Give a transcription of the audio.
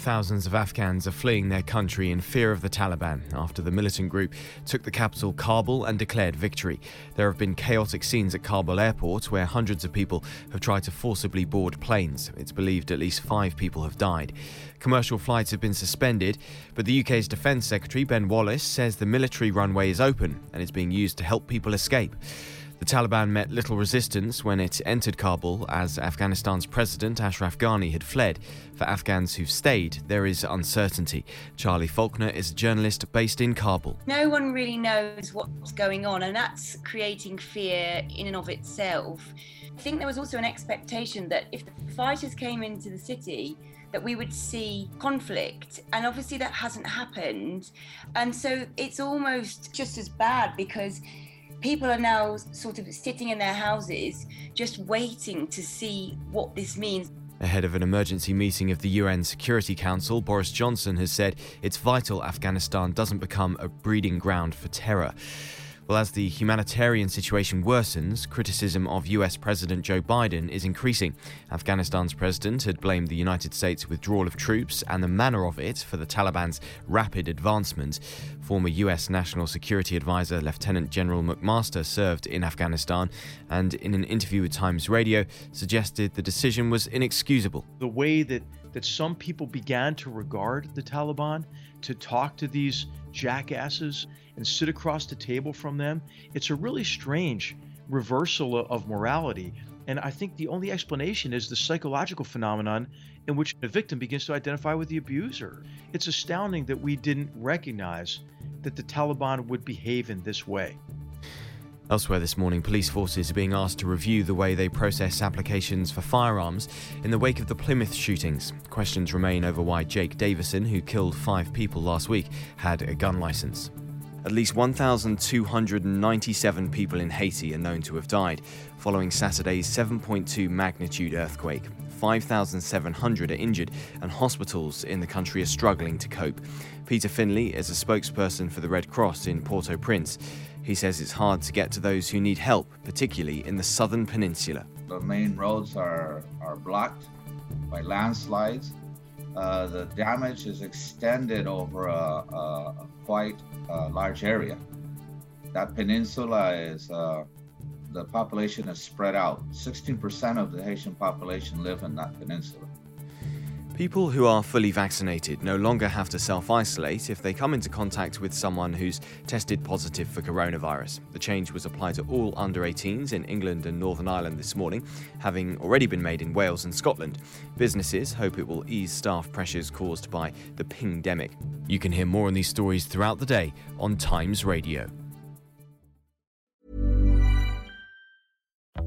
Thousands of Afghans are fleeing their country in fear of the Taliban after the militant group took the capital Kabul and declared victory. There have been chaotic scenes at Kabul airport where hundreds of people have tried to forcibly board planes. It's believed at least five people have died. Commercial flights have been suspended, but the UK's Defence Secretary Ben Wallace says the military runway is open and is being used to help people escape. The Taliban met little resistance when it entered Kabul as Afghanistan's president Ashraf Ghani had fled. For Afghans who've stayed, there is uncertainty. Charlie Faulkner is a journalist based in Kabul. No one really knows what's going on, and that's creating fear in and of itself. I think there was also an expectation that if the fighters came into the city, that we would see conflict. And obviously, that hasn't happened. And so it's almost just as bad because people are now sort of sitting in their houses just waiting to see what this means. Ahead of an emergency meeting of the UN Security Council, Boris Johnson has said it's vital Afghanistan doesn't become a breeding ground for terror. Well, as the humanitarian situation worsens, criticism of US President Joe Biden is increasing. Afghanistan's president had blamed the United States' withdrawal of troops and the manner of it for the Taliban's rapid advancement. Former US National Security Advisor Lieutenant General McMaster served in Afghanistan and, in an interview with Times Radio, suggested the decision was inexcusable. The way that, that some people began to regard the Taliban, to talk to these jackasses, and sit across the table from them, it's a really strange reversal of morality. And I think the only explanation is the psychological phenomenon in which the victim begins to identify with the abuser. It's astounding that we didn't recognize that the Taliban would behave in this way. Elsewhere this morning, police forces are being asked to review the way they process applications for firearms in the wake of the Plymouth shootings. Questions remain over why Jake Davison, who killed five people last week, had a gun license. At least 1,297 people in Haiti are known to have died following Saturday's 7.2 magnitude earthquake. 5,700 are injured, and hospitals in the country are struggling to cope. Peter Finley is a spokesperson for the Red Cross in Port au Prince. He says it's hard to get to those who need help, particularly in the southern peninsula. The main roads are, are blocked by landslides. Uh, the damage is extended over a, a quite a large area. That peninsula is, uh, the population is spread out. 16% of the Haitian population live in that peninsula. People who are fully vaccinated no longer have to self isolate if they come into contact with someone who's tested positive for coronavirus. The change was applied to all under 18s in England and Northern Ireland this morning, having already been made in Wales and Scotland. Businesses hope it will ease staff pressures caused by the pingdemic. You can hear more on these stories throughout the day on Times Radio.